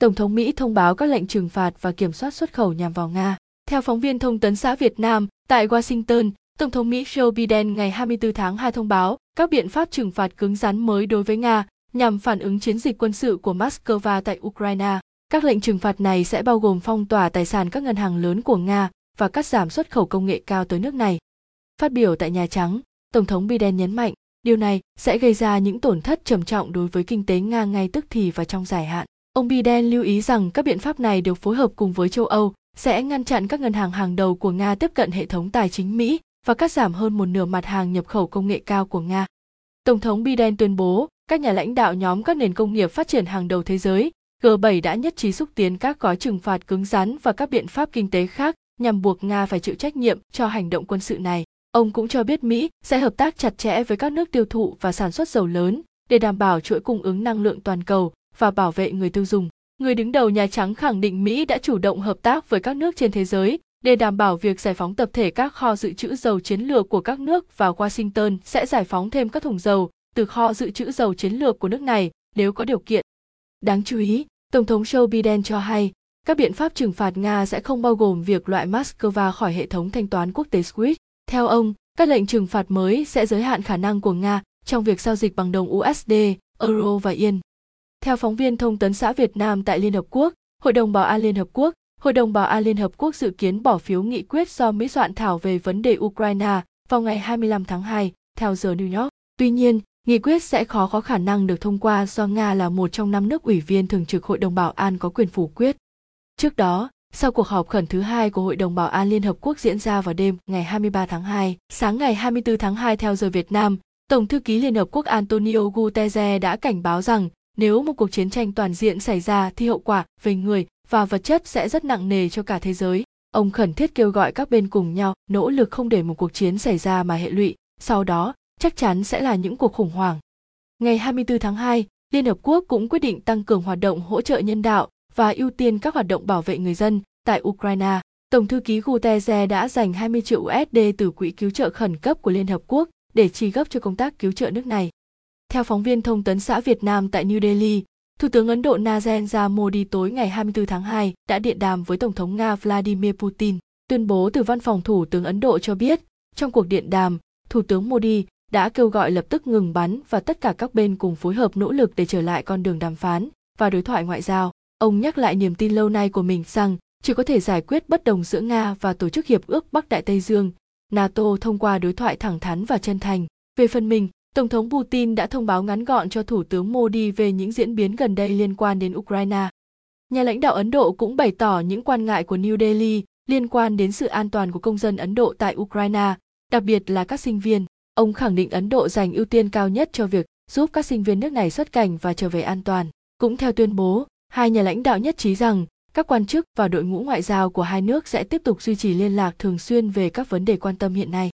Tổng thống Mỹ thông báo các lệnh trừng phạt và kiểm soát xuất khẩu nhằm vào Nga. Theo phóng viên thông tấn xã Việt Nam, tại Washington, Tổng thống Mỹ Joe Biden ngày 24 tháng 2 thông báo các biện pháp trừng phạt cứng rắn mới đối với Nga nhằm phản ứng chiến dịch quân sự của Moscow tại Ukraine. Các lệnh trừng phạt này sẽ bao gồm phong tỏa tài sản các ngân hàng lớn của Nga và cắt giảm xuất khẩu công nghệ cao tới nước này. Phát biểu tại Nhà Trắng, Tổng thống Biden nhấn mạnh, điều này sẽ gây ra những tổn thất trầm trọng đối với kinh tế Nga ngay tức thì và trong dài hạn. Ông Biden lưu ý rằng các biện pháp này được phối hợp cùng với châu Âu sẽ ngăn chặn các ngân hàng hàng đầu của Nga tiếp cận hệ thống tài chính Mỹ và cắt giảm hơn một nửa mặt hàng nhập khẩu công nghệ cao của Nga. Tổng thống Biden tuyên bố, các nhà lãnh đạo nhóm các nền công nghiệp phát triển hàng đầu thế giới, G7 đã nhất trí xúc tiến các gói trừng phạt cứng rắn và các biện pháp kinh tế khác nhằm buộc Nga phải chịu trách nhiệm cho hành động quân sự này. Ông cũng cho biết Mỹ sẽ hợp tác chặt chẽ với các nước tiêu thụ và sản xuất dầu lớn để đảm bảo chuỗi cung ứng năng lượng toàn cầu và bảo vệ người tiêu dùng. Người đứng đầu Nhà Trắng khẳng định Mỹ đã chủ động hợp tác với các nước trên thế giới để đảm bảo việc giải phóng tập thể các kho dự trữ dầu chiến lược của các nước và Washington sẽ giải phóng thêm các thùng dầu từ kho dự trữ dầu chiến lược của nước này nếu có điều kiện. Đáng chú ý, Tổng thống Joe Biden cho hay các biện pháp trừng phạt Nga sẽ không bao gồm việc loại Moscow khỏi hệ thống thanh toán quốc tế SWIFT. Theo ông, các lệnh trừng phạt mới sẽ giới hạn khả năng của Nga trong việc giao dịch bằng đồng USD, Euro và Yên. Theo phóng viên thông tấn xã Việt Nam tại Liên Hợp Quốc, Hội đồng Bảo an Liên Hợp Quốc, Hội đồng Bảo an Liên Hợp Quốc dự kiến bỏ phiếu nghị quyết do Mỹ soạn thảo về vấn đề Ukraine vào ngày 25 tháng 2, theo giờ New York. Tuy nhiên, nghị quyết sẽ khó có khả năng được thông qua do Nga là một trong năm nước ủy viên thường trực Hội đồng Bảo an có quyền phủ quyết. Trước đó, sau cuộc họp khẩn thứ hai của Hội đồng Bảo an Liên Hợp Quốc diễn ra vào đêm ngày 23 tháng 2, sáng ngày 24 tháng 2 theo giờ Việt Nam, Tổng thư ký Liên Hợp Quốc Antonio Guterres đã cảnh báo rằng nếu một cuộc chiến tranh toàn diện xảy ra thì hậu quả về người và vật chất sẽ rất nặng nề cho cả thế giới. Ông khẩn thiết kêu gọi các bên cùng nhau nỗ lực không để một cuộc chiến xảy ra mà hệ lụy, sau đó chắc chắn sẽ là những cuộc khủng hoảng. Ngày 24 tháng 2, Liên Hợp Quốc cũng quyết định tăng cường hoạt động hỗ trợ nhân đạo và ưu tiên các hoạt động bảo vệ người dân tại Ukraine. Tổng thư ký Guterres đã dành 20 triệu USD từ quỹ cứu trợ khẩn cấp của Liên Hợp Quốc để chi gấp cho công tác cứu trợ nước này. Theo phóng viên thông tấn xã Việt Nam tại New Delhi, Thủ tướng Ấn Độ Narendra Modi tối ngày 24 tháng 2 đã điện đàm với Tổng thống Nga Vladimir Putin. Tuyên bố từ văn phòng Thủ tướng Ấn Độ cho biết, trong cuộc điện đàm, Thủ tướng Modi đã kêu gọi lập tức ngừng bắn và tất cả các bên cùng phối hợp nỗ lực để trở lại con đường đàm phán và đối thoại ngoại giao. Ông nhắc lại niềm tin lâu nay của mình rằng chỉ có thể giải quyết bất đồng giữa Nga và Tổ chức Hiệp ước Bắc Đại Tây Dương, NATO thông qua đối thoại thẳng thắn và chân thành. Về phần mình, Tổng thống Putin đã thông báo ngắn gọn cho Thủ tướng Modi về những diễn biến gần đây liên quan đến Ukraine. Nhà lãnh đạo Ấn Độ cũng bày tỏ những quan ngại của New Delhi liên quan đến sự an toàn của công dân Ấn Độ tại Ukraine, đặc biệt là các sinh viên. Ông khẳng định Ấn Độ dành ưu tiên cao nhất cho việc giúp các sinh viên nước này xuất cảnh và trở về an toàn. Cũng theo tuyên bố, hai nhà lãnh đạo nhất trí rằng các quan chức và đội ngũ ngoại giao của hai nước sẽ tiếp tục duy trì liên lạc thường xuyên về các vấn đề quan tâm hiện nay